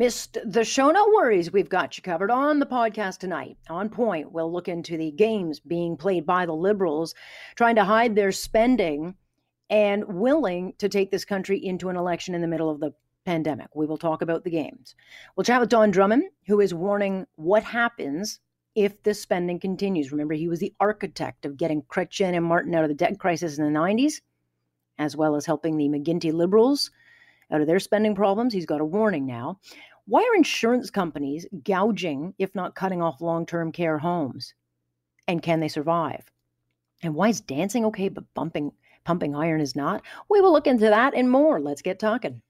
Missed the show? No worries. We've got you covered on the podcast tonight. On point, we'll look into the games being played by the Liberals, trying to hide their spending and willing to take this country into an election in the middle of the pandemic. We will talk about the games. We'll chat with Don Drummond, who is warning what happens if this spending continues. Remember, he was the architect of getting Chrétien and Martin out of the debt crisis in the 90s, as well as helping the McGuinty Liberals out of their spending problems. He's got a warning now. Why are insurance companies gouging, if not cutting off long term care homes? And can they survive? And why is dancing okay, but bumping, pumping iron is not? We will look into that and more. Let's get talking.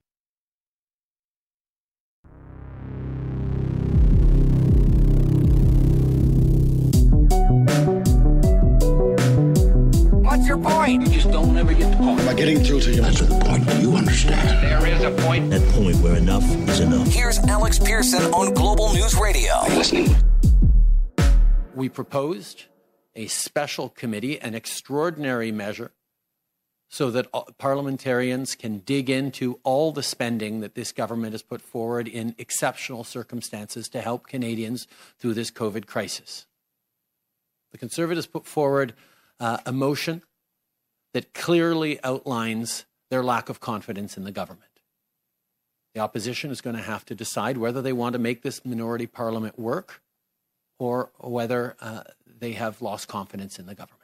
Your point? You just don't ever get the point. Am I getting through to you? That's the point. Do you understand? There is a point. That point where enough is enough. Here's Alex Pearson on Global News Radio. I'm listening. We proposed a special committee, an extraordinary measure, so that parliamentarians can dig into all the spending that this government has put forward in exceptional circumstances to help Canadians through this COVID crisis. The Conservatives put forward uh, a motion that clearly outlines their lack of confidence in the government. The opposition is going to have to decide whether they want to make this minority parliament work or whether uh, they have lost confidence in the government.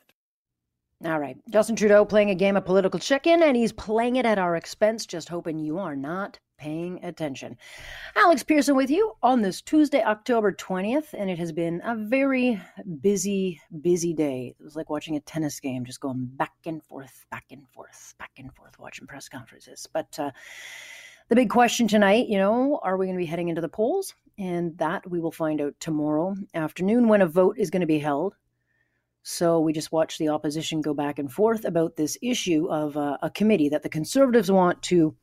All right. Justin Trudeau playing a game of political chicken, and he's playing it at our expense, just hoping you are not paying attention. Alex Pearson with you on this Tuesday, October 20th, and it has been a very busy, busy day. It was like watching a tennis game, just going back and forth, back and forth, back and forth, watching press conferences. But uh, the big question tonight, you know, are we going to be heading into the polls? And that we will find out tomorrow afternoon when a vote is going to be held. So we just watched the opposition go back and forth about this issue of uh, a committee that the conservatives want to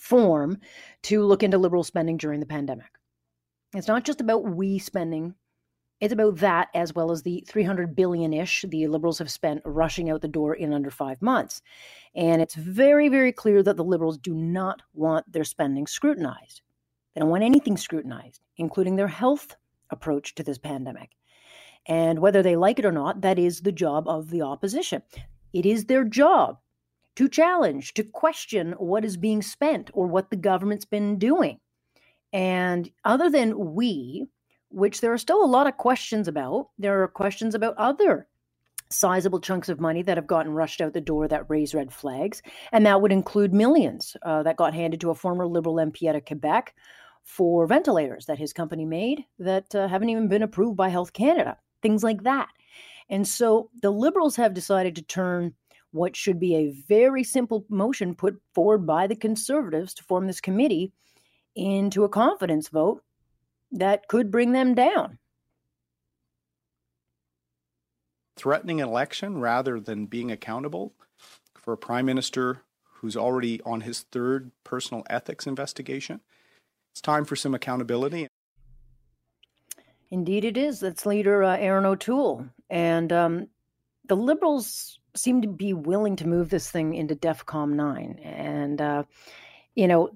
form to look into liberal spending during the pandemic. It's not just about we spending, it's about that as well as the 300 billion ish the liberals have spent rushing out the door in under five months. And it's very, very clear that the liberals do not want their spending scrutinized. They don't want anything scrutinized, including their health approach to this pandemic. And whether they like it or not, that is the job of the opposition. It is their job to challenge, to question what is being spent or what the government's been doing. And other than we, which there are still a lot of questions about, there are questions about other sizable chunks of money that have gotten rushed out the door that raise red flags. And that would include millions uh, that got handed to a former Liberal MP out of Quebec for ventilators that his company made that uh, haven't even been approved by Health Canada things like that. And so the liberals have decided to turn what should be a very simple motion put forward by the conservatives to form this committee into a confidence vote that could bring them down. Threatening an election rather than being accountable for a prime minister who's already on his third personal ethics investigation. It's time for some accountability. Indeed, it is. That's leader uh, Erin O'Toole. And um, the Liberals seem to be willing to move this thing into DEFCON 9. And, uh, you know,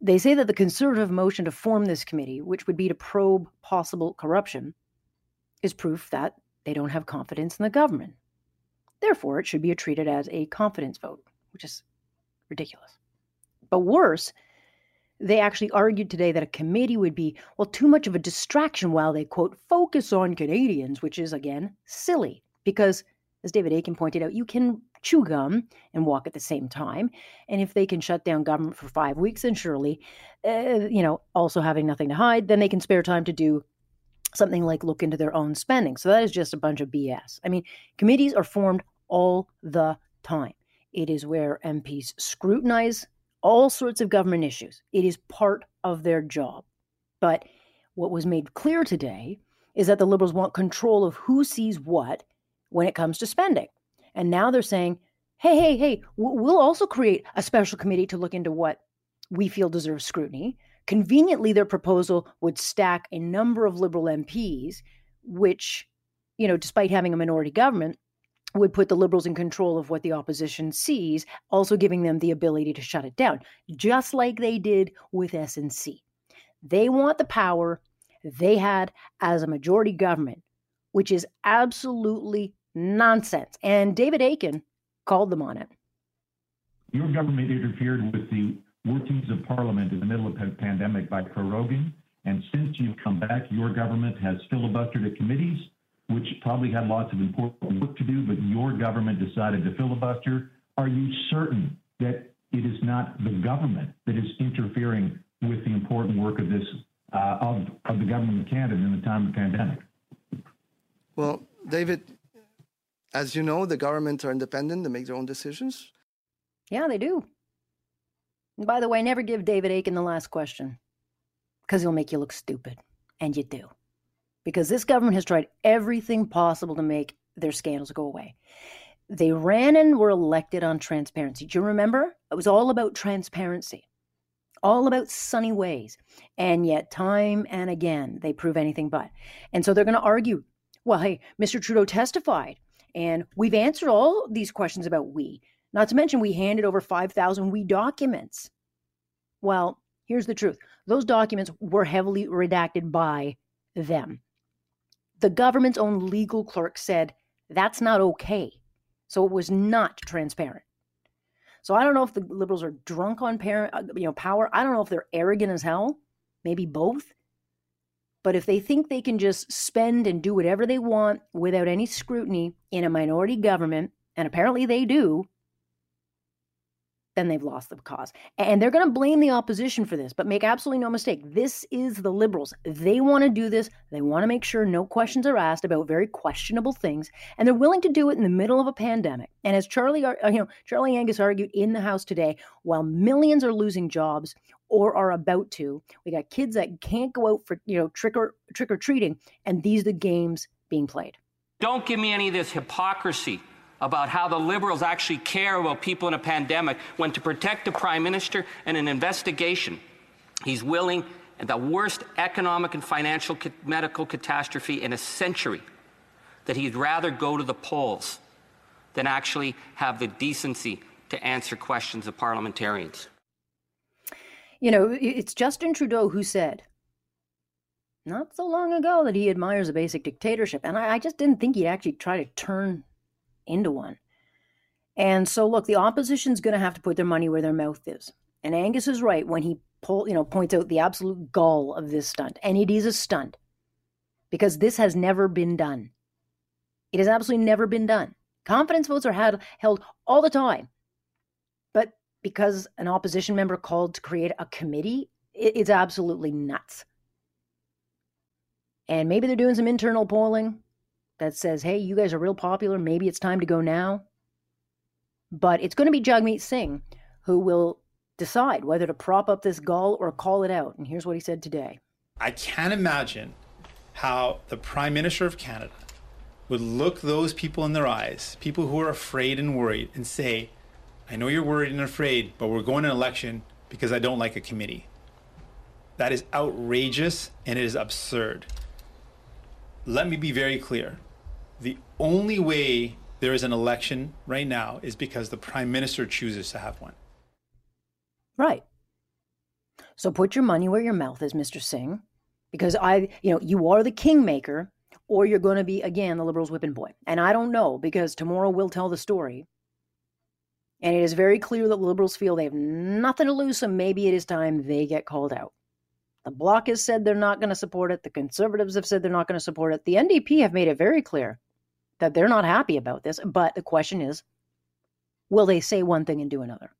they say that the conservative motion to form this committee, which would be to probe possible corruption, is proof that they don't have confidence in the government. Therefore, it should be treated as a confidence vote, which is ridiculous. But worse, they actually argued today that a committee would be, well, too much of a distraction while they, quote, focus on Canadians, which is, again, silly. Because, as David Akin pointed out, you can chew gum and walk at the same time. And if they can shut down government for five weeks, and surely, uh, you know, also having nothing to hide, then they can spare time to do something like look into their own spending. So that is just a bunch of BS. I mean, committees are formed all the time. It is where MPs scrutinize all sorts of government issues. It is part of their job. But what was made clear today is that the Liberals want control of who sees what when it comes to spending. And now they're saying, hey, hey, hey, we'll also create a special committee to look into what we feel deserves scrutiny. Conveniently, their proposal would stack a number of Liberal MPs, which, you know, despite having a minority government, would put the liberals in control of what the opposition sees, also giving them the ability to shut it down, just like they did with SNC. They want the power they had as a majority government, which is absolutely nonsense. And David Akin called them on it. Your government interfered with the workings of Parliament in the middle of a pandemic by proroguing. And since you've come back, your government has filibustered at committees, which probably had lots of important work to do, but your government decided to filibuster. Are you certain that it is not the government that is interfering with the important work of this uh, of, of the government of Canada in the time of the pandemic? Well, David, as you know, the governments are independent; they make their own decisions. Yeah, they do. And by the way, never give David Akin the last question, because he'll make you look stupid, and you do. Because this government has tried everything possible to make their scandals go away. They ran and were elected on transparency. Do you remember? It was all about transparency, all about sunny ways. And yet, time and again, they prove anything but. And so they're going to argue well, hey, Mr. Trudeau testified, and we've answered all these questions about we. Not to mention, we handed over 5,000 we documents. Well, here's the truth those documents were heavily redacted by them. The government's own legal clerk said that's not okay. So it was not transparent. So I don't know if the liberals are drunk on parent, uh, you know, power. I don't know if they're arrogant as hell. Maybe both. But if they think they can just spend and do whatever they want without any scrutiny in a minority government, and apparently they do, then they've lost the cause. And they're going to blame the opposition for this, but make absolutely no mistake. This is the liberals. They want to do this. They want to make sure no questions are asked about very questionable things, and they're willing to do it in the middle of a pandemic. And as Charlie, you know, Charlie Angus argued in the House today, while millions are losing jobs or are about to, we got kids that can't go out for you know trick or trick or treating, and these are the games being played. Don't give me any of this hypocrisy about how the liberals actually care about people in a pandemic when to protect the prime minister and an investigation, he's willing, in the worst economic and financial medical catastrophe in a century, that he'd rather go to the polls than actually have the decency to answer questions of parliamentarians. You know, it's Justin Trudeau who said not so long ago that he admires a basic dictatorship. And I, I just didn't think he'd actually try to turn into one. And so, look, the opposition's going to have to put their money where their mouth is. And Angus is right when he pull, you know, points out the absolute gall of this stunt. And it is a stunt because this has never been done. It has absolutely never been done. Confidence votes are had, held all the time. Because an opposition member called to create a committee, it, it's absolutely nuts. And maybe they're doing some internal polling that says, hey, you guys are real popular. Maybe it's time to go now. But it's going to be Jagmeet Singh who will decide whether to prop up this gall or call it out. And here's what he said today I can't imagine how the Prime Minister of Canada would look those people in their eyes, people who are afraid and worried, and say, I know you're worried and afraid, but we're going to an election because I don't like a committee. That is outrageous and it is absurd. Let me be very clear the only way there is an election right now is because the prime minister chooses to have one. Right. So put your money where your mouth is, Mr. Singh, because I, you know, you are the kingmaker, or you're going to be again the liberals' whipping boy. And I don't know because tomorrow will tell the story. And it is very clear that liberals feel they have nothing to lose, so maybe it is time they get called out. The Bloc has said they're not going to support it. The Conservatives have said they're not going to support it. The NDP have made it very clear that they're not happy about this. But the question is will they say one thing and do another?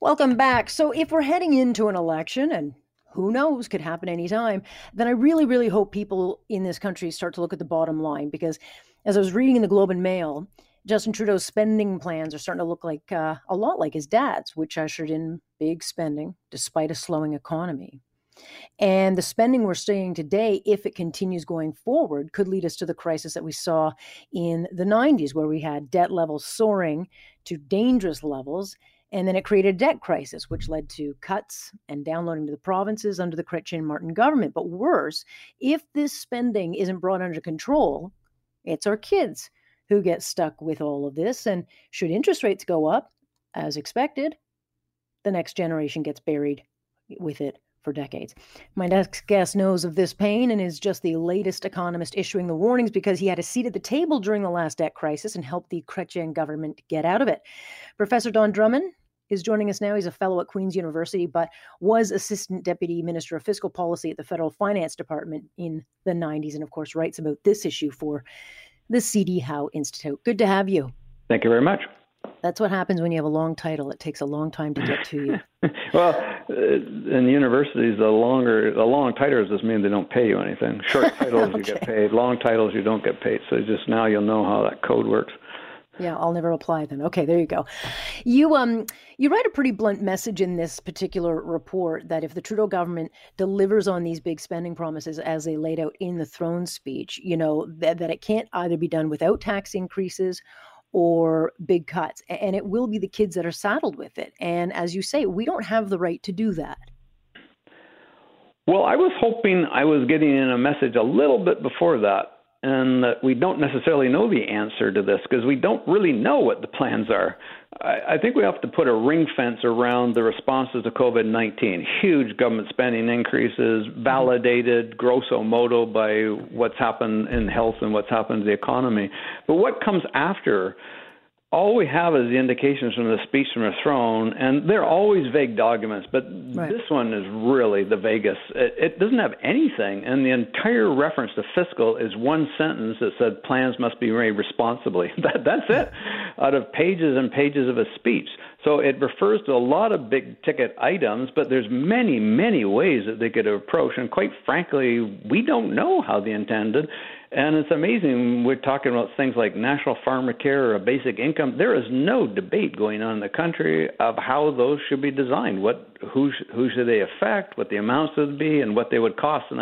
Welcome back. So, if we're heading into an election, and who knows, could happen anytime, then I really, really hope people in this country start to look at the bottom line because as I was reading in the Globe and Mail, Justin Trudeau's spending plans are starting to look like uh, a lot like his dad's, which ushered in big spending despite a slowing economy. And the spending we're seeing today, if it continues going forward, could lead us to the crisis that we saw in the 90s, where we had debt levels soaring to dangerous levels. And then it created a debt crisis, which led to cuts and downloading to the provinces under the Chrétien Martin government. But worse, if this spending isn't brought under control, it's our kids who get stuck with all of this. And should interest rates go up, as expected, the next generation gets buried with it for decades. My next guest knows of this pain and is just the latest economist issuing the warnings because he had a seat at the table during the last debt crisis and helped the Chrétien government get out of it. Professor Don Drummond is joining us now. He's a fellow at Queen's University, but was Assistant Deputy Minister of Fiscal Policy at the Federal Finance Department in the 90s, and of course writes about this issue for the C.D. Howe Institute. Good to have you. Thank you very much. That's what happens when you have a long title. It takes a long time to get to you. well, uh, in universities, the longer, the long titles just mean they don't pay you anything. Short titles okay. you get paid. Long titles you don't get paid. So just now you'll know how that code works. Yeah, I'll never apply then. Okay, there you go. You um you write a pretty blunt message in this particular report that if the Trudeau government delivers on these big spending promises as they laid out in the throne speech, you know, that, that it can't either be done without tax increases or big cuts. And it will be the kids that are saddled with it. And as you say, we don't have the right to do that. Well, I was hoping I was getting in a message a little bit before that, and that we don't necessarily know the answer to this because we don't really know what the plans are. I, I think we have to put a ring fence around the responses to COVID 19. Huge government spending increases, validated grosso modo by what's happened in health and what's happened to the economy. But what comes after? All we have is the indications from the speech from the throne, and they're always vague documents, but right. this one is really the vaguest. It, it, doesn't have anything, and the entire reference to fiscal is one sentence that said plans must be made responsibly. That, that's it, out of pages and pages of a speech. So it refers to a lot of big ticket items, but there's many, many ways that they could approach, and quite frankly, we don't know how they intended. And it's amazing. We're talking about things like national pharmacare or a basic income. There is no debate going on in the country of how those should be designed. What, who, who should they affect? What the amounts would be, and what they would cost. And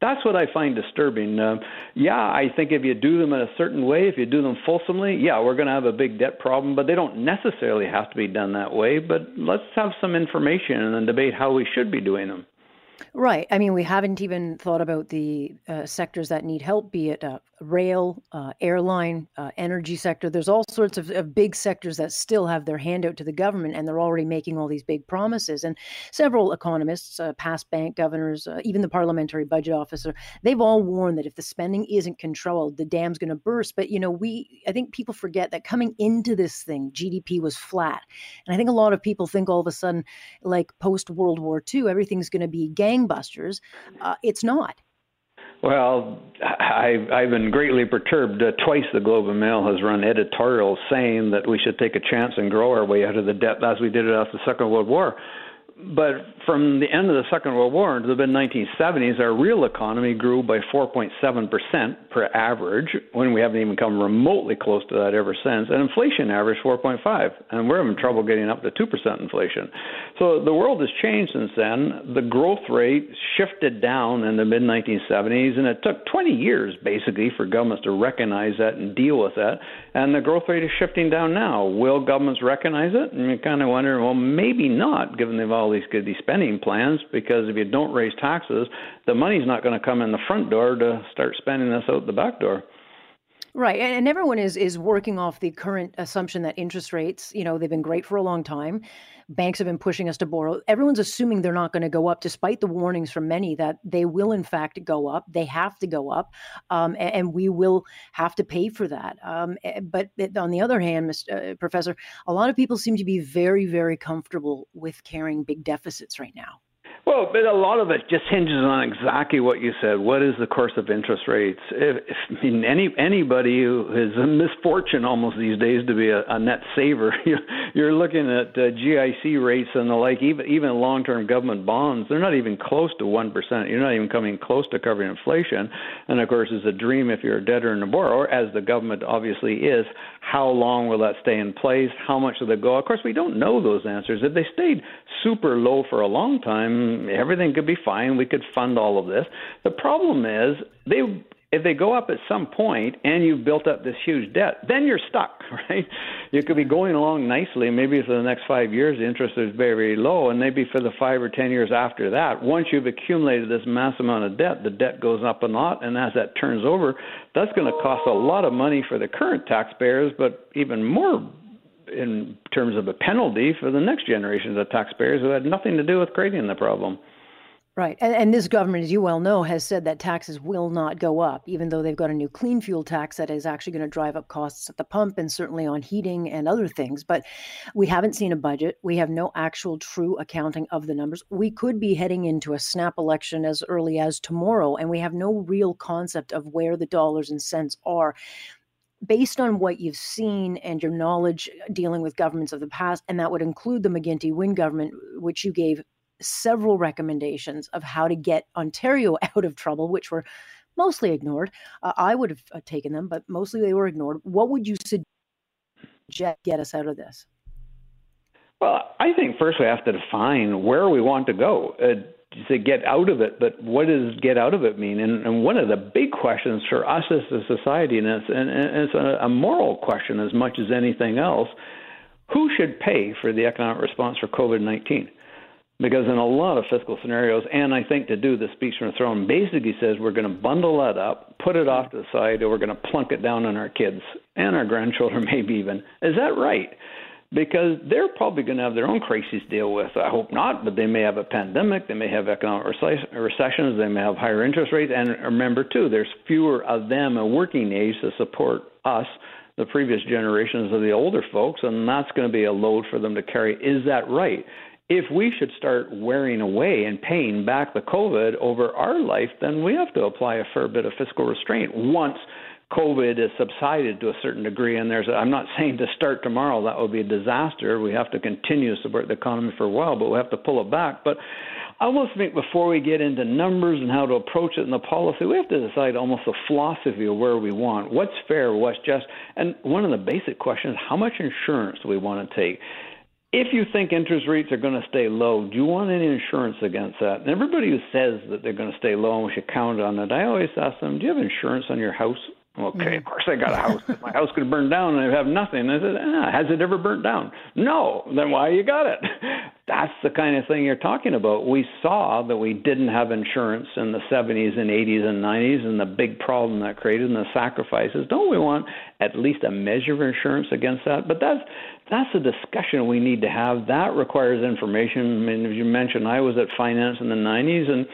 that's what I find disturbing. Um, yeah, I think if you do them in a certain way, if you do them fulsomely, yeah, we're going to have a big debt problem. But they don't necessarily have to be done that way. But let's have some information and then debate how we should be doing them. Right. I mean, we haven't even thought about the uh, sectors that need help, be it uh, rail, uh, airline, uh, energy sector. There's all sorts of, of, big sectors that still have their hand out to the government, and they're already making all these big promises. And several economists, uh, past bank governors, uh, even the parliamentary budget officer, they've all warned that if the spending isn't controlled, the dam's going to burst. But you know, we I think people forget that coming into this thing, GDP was flat, and I think a lot of people think all of a sudden, like post World War II, everything's going to be gangbusters. Uh, it's not. Well, I've, I've been greatly perturbed. Uh, twice the Globe and Mail has run editorials saying that we should take a chance and grow our way out of the debt as we did it after the Second World War but from the end of the Second World War into the mid 1970s, our real economy grew by 4.7% per average, when we haven't even come remotely close to that ever since. And inflation averaged 4.5, and we're having trouble getting up to 2% inflation. So the world has changed since then. The growth rate shifted down in the mid 1970s, and it took 20 years basically for governments to recognize that and deal with that. And the growth rate is shifting down now. Will governments recognize it? And you kind of wonder, well, maybe not, given they've all these good these spending plans because if you don't raise taxes, the money's not going to come in the front door to start spending this out the back door. Right, and everyone is is working off the current assumption that interest rates, you know, they've been great for a long time. Banks have been pushing us to borrow. Everyone's assuming they're not going to go up, despite the warnings from many that they will, in fact, go up. They have to go up, um, and, and, we will have to pay for that. Um, but on the other hand, Mr. Uh, Professor, a lot of people seem to be very, very comfortable with carrying big deficits right now. Well, but a lot of it just hinges on exactly what you said. What is the course of interest rates? If, if, I mean, any anybody who is a misfortune almost these days to be a, a net saver, you're looking at uh, GIC rates and the like. Even even long-term government bonds, they're not even close to one percent. You're not even coming close to covering inflation. And of course, it's a dream if you're a debtor and a borrower, as the government obviously is. How long will that stay in place? How much will it go? Of course, we don't know those answers. If they stayed super low for a long time everything could be fine. We could fund all of this. The problem is they if they go up at some point and you've built up this huge debt, then you're stuck, right? You could be going along nicely. Maybe for the next five years, the interest is very, very low. And maybe for the five or 10 years after that, once you've accumulated this mass amount of debt, the debt goes up a lot. And as that turns over, that's going to cost a lot of money for the current taxpayers, but even more in terms of a penalty for the next generation of taxpayers who had nothing to do with creating the problem. Right. And, and, this government, as you well know, has said that taxes will not go up, even though they've got a new clean fuel tax that is actually going to drive up costs at the pump and certainly on heating and other things. But we haven't seen a budget. We have no actual true accounting of the numbers. We could be heading into a snap election as early as tomorrow, and we have no real concept of where the dollars and cents are based on what you've seen and your knowledge dealing with governments of the past, and that would include the McGuinty Wynne government, which you gave several recommendations of how to get Ontario out of trouble, which were mostly ignored. Uh, I would have uh, taken them, but mostly they were ignored. What would you suggest get us out of this? Well, I think first we have to define where we want to go. Uh, to get out of it, but what does get out of it mean? And, and one of the big questions for us as a society, and it's, and it's a, a moral question as much as anything else, who should pay for the economic response for COVID 19? because in a lot of fiscal scenarios, and I think to do the speech from the throne basically says we're going to bundle that up, put it off to the side, and we're going to plunk it down on our kids and our grandchildren, maybe even. Is that right? Because they're probably going to have their own crises to deal with. I hope not, but they may have a pandemic, they may have economic recessions, they may have higher interest rates. And remember, too, there's fewer of them a working age to support us the previous generations of the older folks, and that's going to be a load for them to carry. Is that right? if we should start wearing away and paying back the COVID over our life, then we have to apply a fair bit of fiscal restraint once COVID has subsided to a certain degree. And there's, I'm not saying to start tomorrow, that would be a disaster. We have to continue to support the economy for a while, but we have to pull it back. But I almost think before we get into numbers and how to approach it in the policy, we have to decide almost the philosophy of where we want, what's fair, what's just. And one of the basic questions: how much insurance do we want to take? if you think interest rates are going to stay low, do you want any insurance against that? And everybody who says that they're going to stay low and we should count on it, I always ask them, do you have insurance on your house? Okay, of course I got a house. my house could burn down and I have nothing. I said, ah, has it ever burnt down? No. Then why you got it? That's the kind of thing you're talking about. We saw that we didn't have insurance in the 70s and 80s and 90s, and the big problem that created and the sacrifices. Don't we want at least a measure of insurance against that? But that's that's a discussion we need to have. That requires information. I mean, as you mentioned, I was at finance in the 90s, and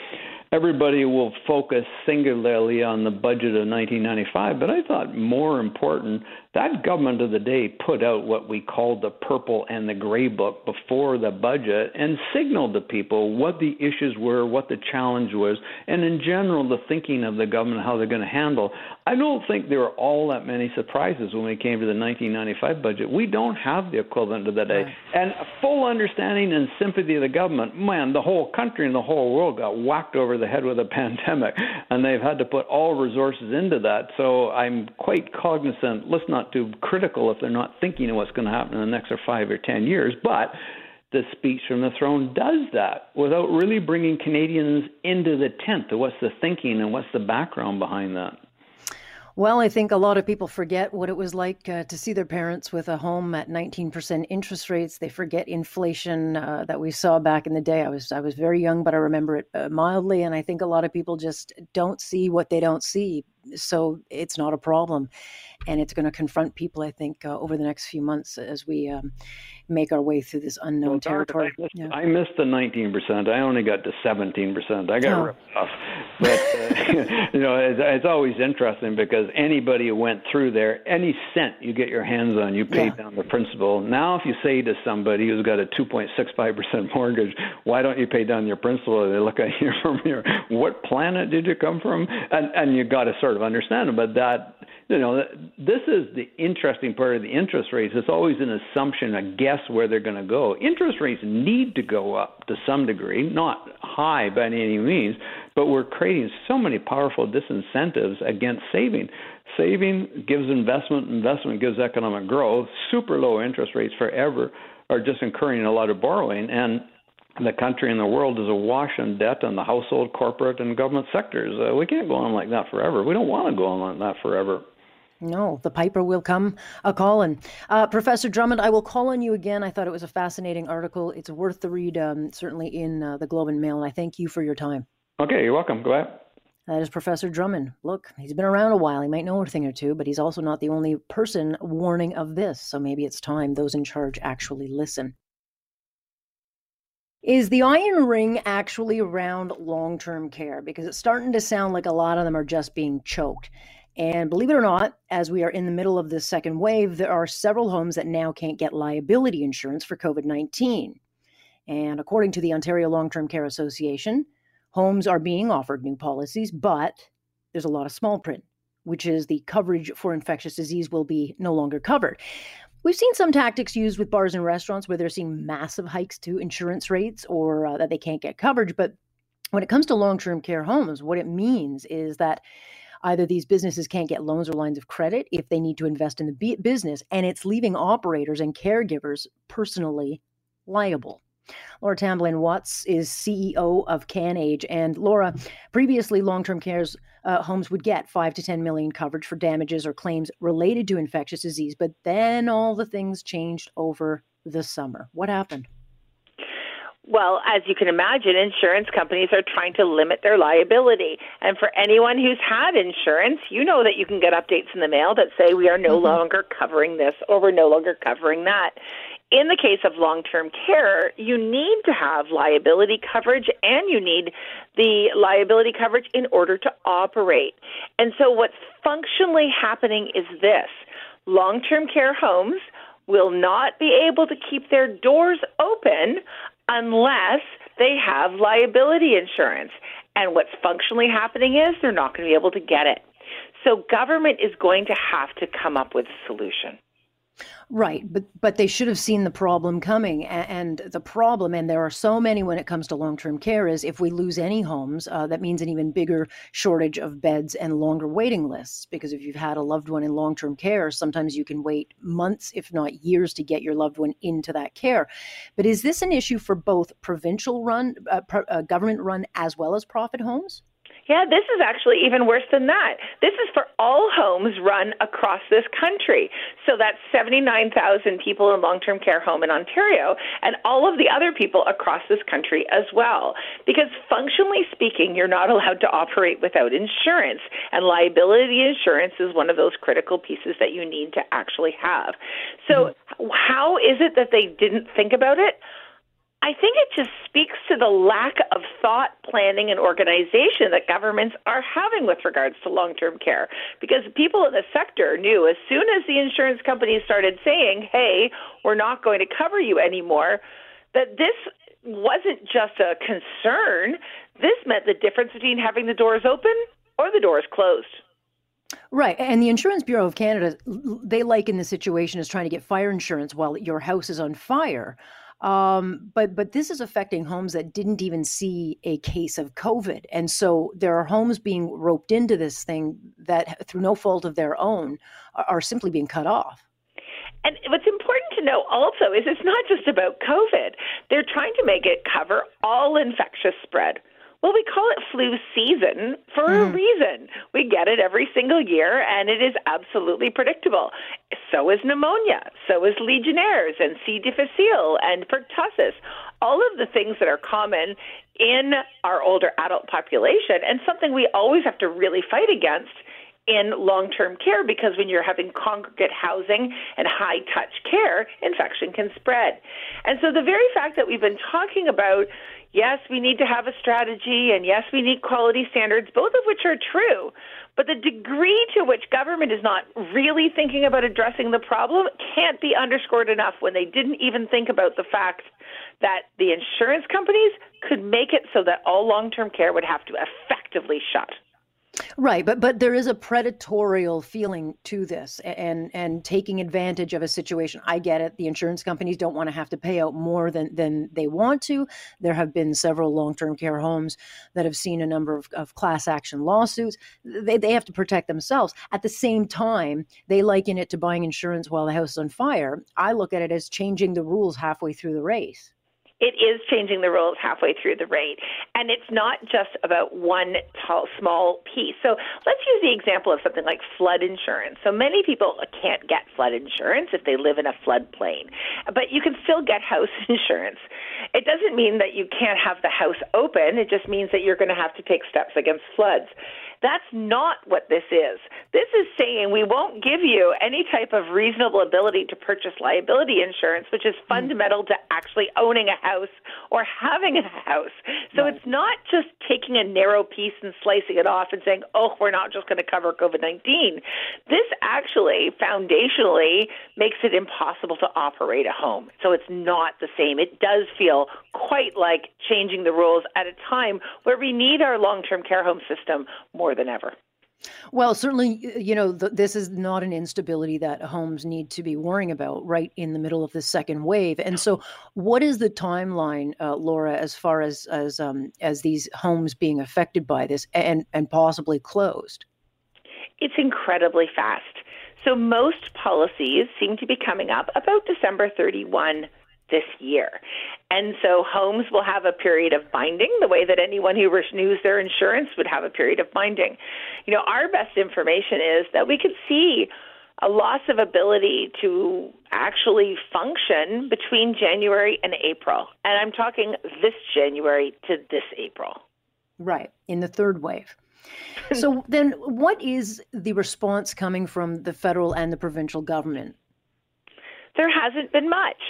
everybody will focus singularly on the budget of 1995. But I thought more important that government of the day put out what we called the purple and the gray book before the budget and signaled to people what the issues were, what the challenge was, and in general, the thinking of the government, how they're going to handle. I don't think there were all that many surprises when we came to the 1995 budget. We don't have the equivalent of that day. Right. And full understanding and sympathy of the government, man, the whole country and the whole world got whacked over the head with a pandemic, and they've had to put all resources into that. So I'm quite cognizant. Let's not too critical if they're not thinking of what's going to happen in the next or five or ten years. But the speech from the throne does that without really bringing Canadians into the tent of what's the thinking and what's the background behind that. Well, I think a lot of people forget what it was like uh, to see their parents with a home at 19% interest rates. They forget inflation uh, that we saw back in the day. I was I was very young, but I remember it uh, mildly, and I think a lot of people just don't see what they don't see so it's not a problem. And it's going to confront people, I think, uh, over the next few months as we um, make our way through this unknown well, territory. I missed, yeah. I missed, the 19%. I only got to 17%. I got oh. ripped off. But, uh, you know, it's, it's, always interesting because anybody who went through there, any cent you get your hands on, you pay yeah. down the principal. Now, if you say to somebody who's got a 2.65% mortgage, why don't you pay down your principal? They look at you from your, what planet did you come from? And, and you got to sort of understand it. But that, you know, this is the interesting part of the interest rates. It's always an assumption, a guess where they're going to go. Interest rates need to go up to some degree, not high by any means, but we're creating so many powerful disincentives against saving. Saving gives investment, investment gives economic growth. Super low interest rates forever are just incurring a lot of borrowing. And the country and the world is awash in debt in the household, corporate, and government sectors. Uh, we can't go on like that forever. We don't want to go on like that forever. No, the piper will come a calling. Uh, Professor Drummond, I will call on you again. I thought it was a fascinating article. It's worth the read, um, certainly in uh, the Globe and Mail, and I thank you for your time. Okay, you're welcome. Go ahead. That is Professor Drummond. Look, he's been around a while. He might know a thing or two, but he's also not the only person warning of this. So maybe it's time those in charge actually listen. Is the iron ring actually around long term care? Because it's starting to sound like a lot of them are just being choked. And believe it or not, as we are in the middle of this second wave, there are several homes that now can't get liability insurance for COVID 19. And according to the Ontario Long Term Care Association, homes are being offered new policies, but there's a lot of small print, which is the coverage for infectious disease will be no longer covered. We've seen some tactics used with bars and restaurants where they're seeing massive hikes to insurance rates or uh, that they can't get coverage. But when it comes to long term care homes, what it means is that either these businesses can't get loans or lines of credit if they need to invest in the business, and it's leaving operators and caregivers personally liable. Laura Tamblyn Watts is CEO of CanAge. And Laura, previously long term care's uh, homes would get five to 10 million coverage for damages or claims related to infectious disease. But then all the things changed over the summer. What happened? Well, as you can imagine, insurance companies are trying to limit their liability. And for anyone who's had insurance, you know that you can get updates in the mail that say we are no mm-hmm. longer covering this or we're no longer covering that in the case of long term care, you need to have liability coverage and you need the liability coverage in order to operate. And so, what's functionally happening is this long term care homes will not be able to keep their doors open unless they have liability insurance. And what's functionally happening is they're not going to be able to get it. So, government is going to have to come up with a solution. Right, but but they should have seen the problem coming, and, and the problem, and there are so many when it comes to long term care, is if we lose any homes, uh, that means an even bigger shortage of beds and longer waiting lists. Because if you've had a loved one in long term care, sometimes you can wait months, if not years, to get your loved one into that care. But is this an issue for both provincial run, uh, uh, government run, as well as profit homes? Yeah, this is actually even worse than that. This is for all homes run across this country. So that's 79,000 people in long term care home in Ontario and all of the other people across this country as well. Because functionally speaking, you're not allowed to operate without insurance. And liability insurance is one of those critical pieces that you need to actually have. So, mm-hmm. how is it that they didn't think about it? I think it just speaks to the lack of thought, planning, and organization that governments are having with regards to long term care. Because people in the sector knew as soon as the insurance companies started saying, hey, we're not going to cover you anymore, that this wasn't just a concern. This meant the difference between having the doors open or the doors closed. Right. And the Insurance Bureau of Canada, they liken the situation as trying to get fire insurance while your house is on fire. Um, but but this is affecting homes that didn't even see a case of COVID, and so there are homes being roped into this thing that, through no fault of their own, are, are simply being cut off. And what's important to know also is it's not just about COVID. They're trying to make it cover all infectious spread. Well, we call it flu season for mm. a hmm. reason. We get it every single year, and it is absolutely predictable. So is pneumonia. So is Legionnaires and C. difficile and pertussis. All of the things that are common in our older adult population, and something we always have to really fight against in long term care because when you're having congregate housing and high touch care, infection can spread. And so the very fact that we've been talking about yes, we need to have a strategy, and yes, we need quality standards, both of which are true. But the degree to which government is not really thinking about addressing the problem can't be underscored enough when they didn't even think about the fact that the insurance companies could make it so that all long term care would have to effectively shut. Right, but but there is a predatorial feeling to this, and and taking advantage of a situation. I get it. The insurance companies don't want to have to pay out more than than they want to. There have been several long term care homes that have seen a number of, of class action lawsuits. They they have to protect themselves. At the same time, they liken it to buying insurance while the house is on fire. I look at it as changing the rules halfway through the race. It is changing the rules halfway through the rate. And it's not just about one tall, small piece. So let's use the example of something like flood insurance. So many people can't get flood insurance if they live in a floodplain, but you can still get house insurance. It doesn't mean that you can't have the house open, it just means that you're going to have to take steps against floods. That's not what this is. This is saying we won't give you any type of reasonable ability to purchase liability insurance, which is hmm. fundamental to actually owning a house or having a house. So right. it's not just taking a narrow piece and slicing it off and saying, oh, we're not just going to cover COVID 19. This actually foundationally makes it impossible to operate a home. So it's not the same. It does feel quite like changing the rules at a time where we need our long term care home system more more than ever. Well, certainly, you know, th- this is not an instability that homes need to be worrying about right in the middle of the second wave. And so, what is the timeline, uh, Laura, as far as as um, as these homes being affected by this and and possibly closed? It's incredibly fast. So most policies seem to be coming up about December 31 this year. And so homes will have a period of binding the way that anyone who renews their insurance would have a period of binding. You know, our best information is that we could see a loss of ability to actually function between January and April. And I'm talking this January to this April. Right, in the third wave. so then what is the response coming from the federal and the provincial government? There hasn't been much.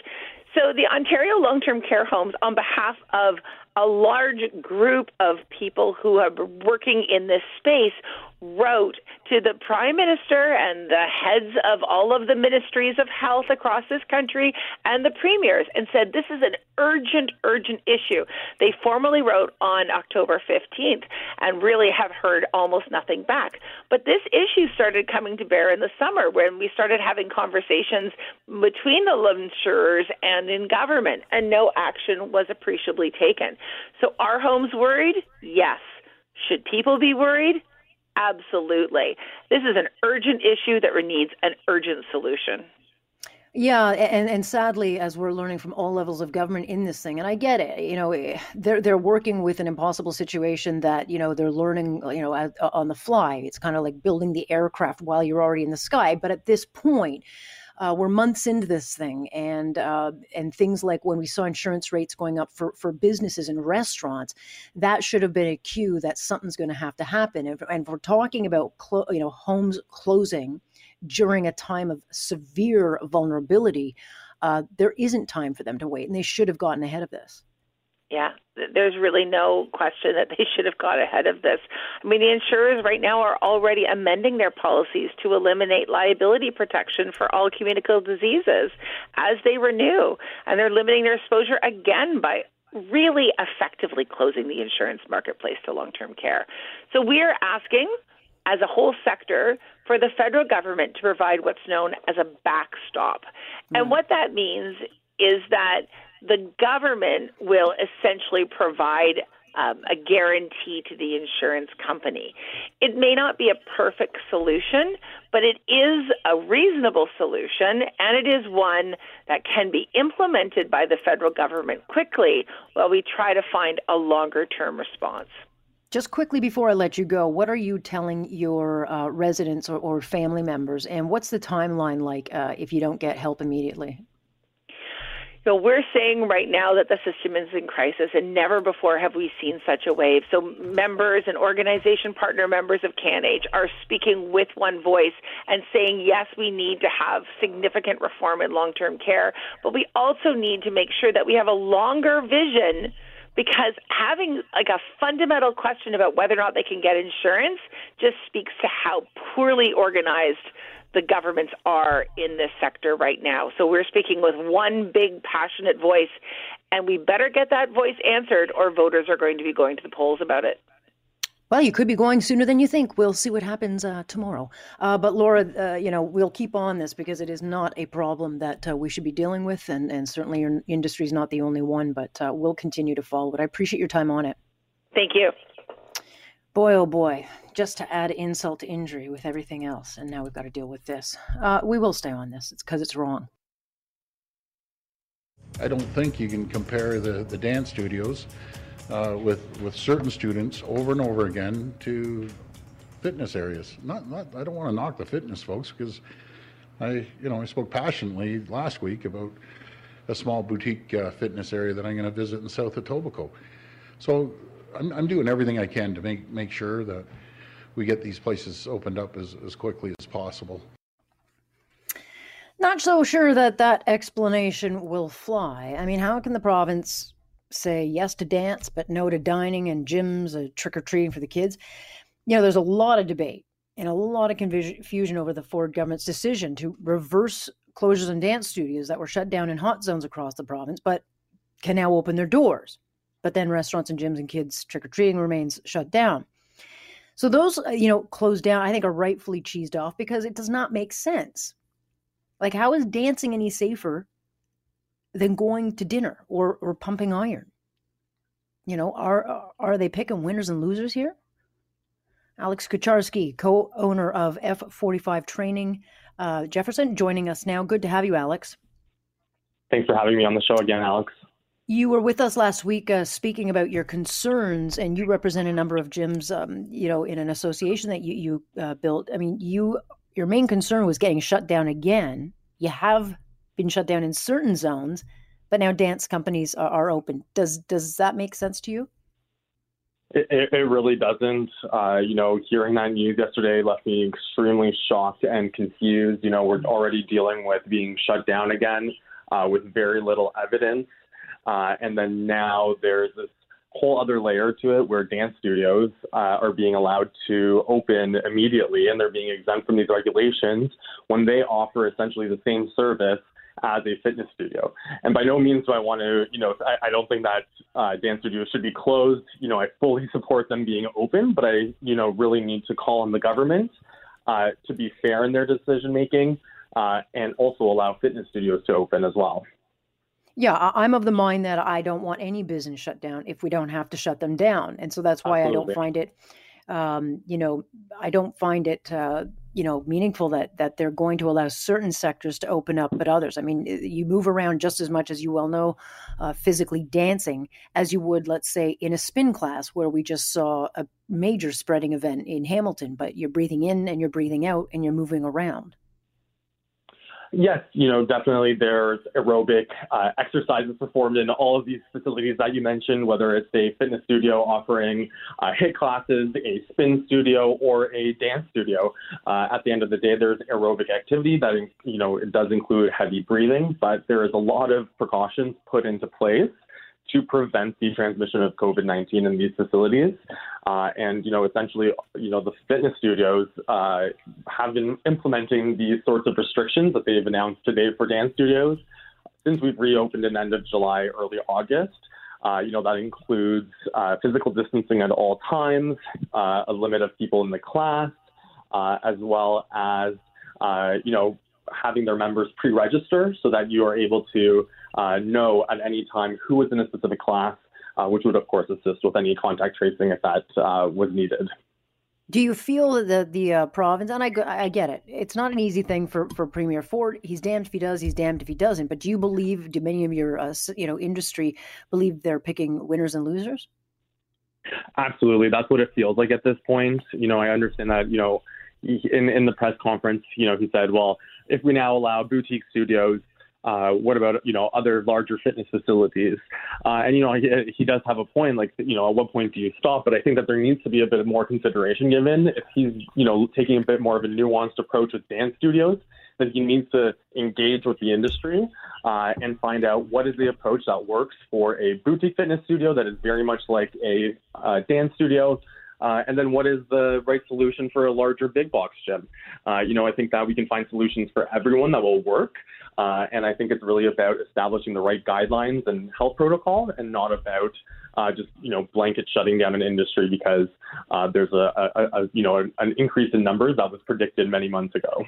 So the Ontario Long Term Care Homes, on behalf of a large group of people who are working in this space, wrote to the Prime Minister and the heads of all of the ministries of health across this country and the premiers and said this is an urgent, urgent issue. They formally wrote on October 15th and really have heard almost nothing back. But this issue started coming to bear in the summer when we started having conversations between the insurers and in government, and no action was appreciably taken. So are homes worried? Yes. Should people be worried? Absolutely. This is an urgent issue that needs an urgent solution. Yeah, and and sadly, as we're learning from all levels of government in this thing, and I get it, you know, eh, they're they're working with an impossible situation that you know they're learning, you know, on the fly. It's kind of like building the aircraft while you're already in the sky. But at this point, uh, we're months into this thing, and uh, and things like when we saw insurance rates going up for for businesses and restaurants, that should have been a cue that something's going to have to happen. And, and we're talking about clo- you know homes closing during a time of severe vulnerability, uh, there isn't time for them to wait, and they should have gotten ahead of this. Yeah, there's really no question that they should have got ahead of this. I mean, the insurers right now are already amending their policies to eliminate liability protection for all communicable diseases as they renew, and they're limiting their exposure again by really effectively closing the insurance marketplace to long term care. So we're asking, as a whole sector, for the federal government to provide what's known as a backstop. Mm. And what that means is that the government will essentially provide um, a guarantee to the insurance company. It may not be a perfect solution, but it is a reasonable solution, and it is one that can be implemented by the federal government quickly while we try to find a longer term response. Just quickly before I let you go, what are you telling your uh, residents or, or, family members, and what's the timeline like uh, if you don't get help immediately? So we're saying right now that the system is in crisis, and never before have we seen such a wave. So members and organization partner members of CanAge are speaking with one voice and saying, yes, we need to have significant reform in long-term care, but we also need to make sure that we have a longer vision because having like a fundamental question about whether or not they can get insurance just speaks to how poorly organized the governments are in this sector right now. So we're speaking with one big passionate voice, and we better get that voice answered, or voters are going to be going to the polls about it. Well, you could be going sooner than you think. We'll see what happens uh, tomorrow. Uh, but Laura, uh, you know, we'll keep on this because it is not a problem that uh, we should be dealing with, and, and certainly your industry is not the only one. But uh, we'll continue to follow it. I appreciate your time on it. Thank you. Boy, oh boy, just to add insult to injury with everything else. And now we've got to deal with this. Uh, we will stay on this. It's because it's wrong. I don't think you can compare the, the dance studios uh, with with certain students over and over again to fitness areas. Not not I don't want to knock the fitness folks because I you know I spoke passionately last week about a small boutique uh, fitness area that I'm going to visit in south Etobicoke. So I'm, I'm doing everything I can to make make sure that we get these places opened up as, as quickly as possible. Not so sure that that explanation will fly. I mean, how can the province say yes to dance but no to dining and gyms, a trick or treating for the kids? You know, there's a lot of debate and a lot of confusion over the Ford government's decision to reverse closures in dance studios that were shut down in hot zones across the province, but can now open their doors. But then restaurants and gyms and kids trick or treating remains shut down. So those, uh, you know, closed down, I think are rightfully cheesed off because it does not make sense. Like, how is dancing any safer than going to dinner or or pumping iron? You know, are are they picking winners and losers here? Alex Kucharski, co-owner of F45 Training uh, Jefferson, joining us now. Good to have you, Alex. Thanks for having me on the show again, Alex. You were with us last week uh, speaking about your concerns, and you represent a number of gyms, um, you know, in an association that you, you uh, built. I mean, you your main concern was getting shut down again. You have been shut down in certain zones, but now dance companies are, are open. Does does that make sense to you? It, it, really doesn't. Uh, you know, hearing that news yesterday left me extremely shocked and confused. You know, we're already dealing with being shut down again uh, with very little evidence. Uh, and then now there's this whole other layer to it where dance studios uh, are being allowed to open immediately and they're being exempt from these regulations when they offer essentially the same service as a fitness studio. And by no means do I want to, you know, I, I don't think that uh, dance studios should be closed. You know, I fully support them being open, but I, you know, really need to call on the government uh, to be fair in their decision making uh, and also allow fitness studios to open as well. Yeah, I'm of the mind that I don't want any business shut down if we don't have to shut them down, and so that's why Absolutely. I don't find it, um, you know, I don't find it, uh, you know, meaningful that that they're going to allow certain sectors to open up, but others. I mean, you move around just as much as you well know, uh, physically dancing as you would, let's say, in a spin class where we just saw a major spreading event in Hamilton. But you're breathing in and you're breathing out and you're moving around. Yes, you know, definitely there's aerobic uh, exercises performed in all of these facilities that you mentioned, whether it's a fitness studio offering uh, HIIT classes, a spin studio, or a dance studio. Uh, at the end of the day, there's aerobic activity that, you know, it does include heavy breathing, but there is a lot of precautions put into place to prevent the transmission of COVID-19 in these facilities. Uh, and, you know, essentially, you know, the fitness studios uh, have been implementing these sorts of restrictions that they've announced today for dance studios since we've reopened in the end of July, early August. Uh, you know, that includes uh, physical distancing at all times, uh, a limit of people in the class, uh, as well as, you know, having their members pre-register so that you are able to know at any time who was in a specific class, uh, which would of course assist with any contact tracing if that uh, was needed. Do you feel that the uh, province, and I, I get it, it's not an easy thing for, for Premier Ford. He's damned if he does, he's damned if he doesn't. But do you believe, do many of your uh, you know industry believe they're picking winners and losers? Absolutely, that's what it feels like at this point. You know, I understand that. You know, in in the press conference, you know, he said, well, if we now allow boutique studios, uh, what about you know other larger fitness facilities? Uh, and you know he, he does have a point. Like you know, at what point do you stop? But I think that there needs to be a bit more consideration given. If he's you know taking a bit more of a nuanced approach with dance studios, That he needs to engage with the industry uh, and find out what is the approach that works for a boutique fitness studio that is very much like a uh, dance studio uh, and then what is the right solution for a larger big box gym? Uh, you know, I think that we can find solutions for everyone that will work. Uh, and I think it's really about establishing the right guidelines and health protocol and not about uh, just, you know, blanket shutting down an industry because uh, there's a, a, a, you know, an increase in numbers that was predicted many months ago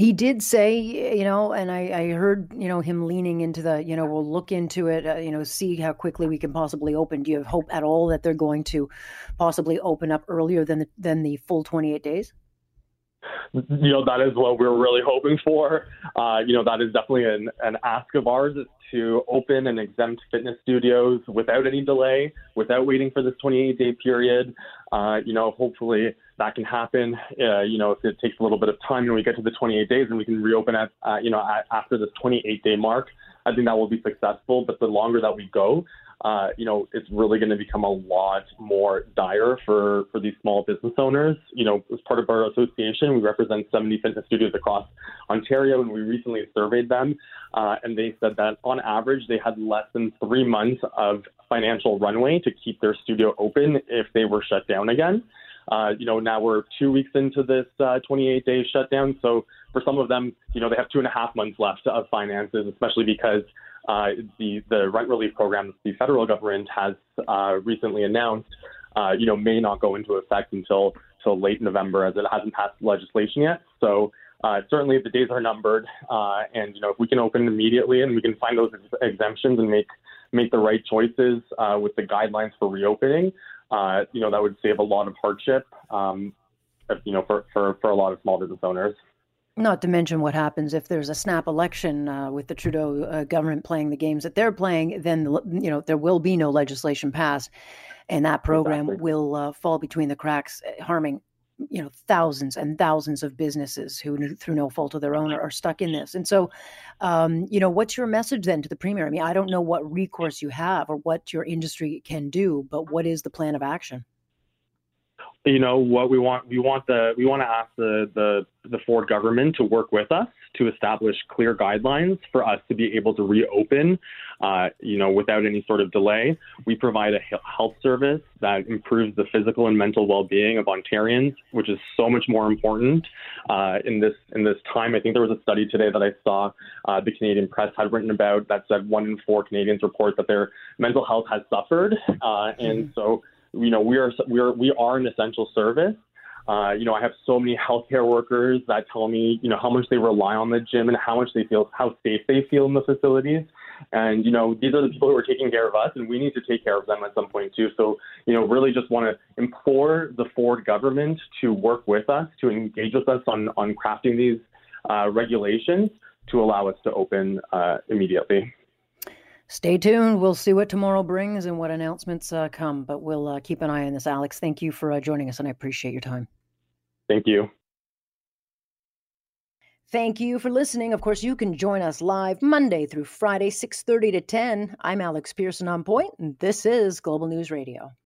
he did say, you know, and I, I, heard, you know, him leaning into the, you know, we'll look into it, uh, you know, see how quickly we can possibly open. Do you have hope at all that they're going to possibly open up earlier than the, than the full 28 days? You know, that is what we're really hoping for. Uh, you know, that is definitely an, an ask of ours is to open and exempt fitness studios without any delay, without waiting for this 28 day period. Uh, you know, hopefully that can happen. Uh, you know, if it takes a little bit of time and we get to the 28 days and we can reopen at, you know, at, after this 28 day mark, I think that will be successful. But the longer that we go, uh, you know, it's really going to become a lot more dire for, for these small business owners. You know, as part of our association, we represent 70 fitness studios across Ontario, and we recently surveyed them, uh, and they said that on average, they had less than three months of financial runway to keep their studio open if they were shut down again. Uh, you know, now we're two weeks into this uh, 28 day shutdown. So for some of them, you know, they have two and a half months left of finances, especially because uh, the the rent relief program that the federal government has uh, recently announced, uh, you know, may not go into effect until until late November, as it hasn't passed legislation yet. So. Uh, certainly, the days are numbered, uh, and you know if we can open immediately and we can find those ex- exemptions and make make the right choices with the guidelines for reopening, you know, that would save a lot of hardship, um, you know, for, for, for a lot of small business owners. Not to mention what happens if there's a snap election uh, with the Trudeau uh, government playing the games that they're playing, then, you know, there will be no legislation passed. And that program exactly. will uh, fall between the cracks, harming you know thousands and thousands of businesses who through no fault of their own are, stuck in this. And so um, you know what's your message then to the premier? I mean i don't know what recourse you have or what your industry can do but what is the plan of action you know what we want we want the we want to ask the the the Ford government to work with us to establish clear guidelines for us to be able to reopen uh, you know without any sort of delay we provide a health service that improves the physical and mental well-being of Ontarians which is so much more important uh, in this in this time I think there was a study today that I saw uh, the Canadian press had written about that said one in four Canadians report that their mental health has suffered uh, and mm-hmm. so you know, we are we are we are an essential service. Uh, you know, I have so many healthcare workers that tell me, you know, how much they rely on the gym and how much they feel, how safe they feel in the facilities. And, you know, these are the people who are taking care of us, and we need to take care of them at some point, too. So, you know, really just want to implore the Ford government to work with us, to engage with us on, on crafting these uh, regulations to allow us to open uh, immediately. Stay tuned. We'll see what tomorrow brings and what announcements uh, come, but we'll uh, keep an eye on this. Alex, thank you for uh, joining us, and I appreciate your time. Thank you. Thank you for listening. Of course, you can join us live Monday through Friday, 6:30 to 10. I'm Alex Pierson on point, and this is Global News Radio.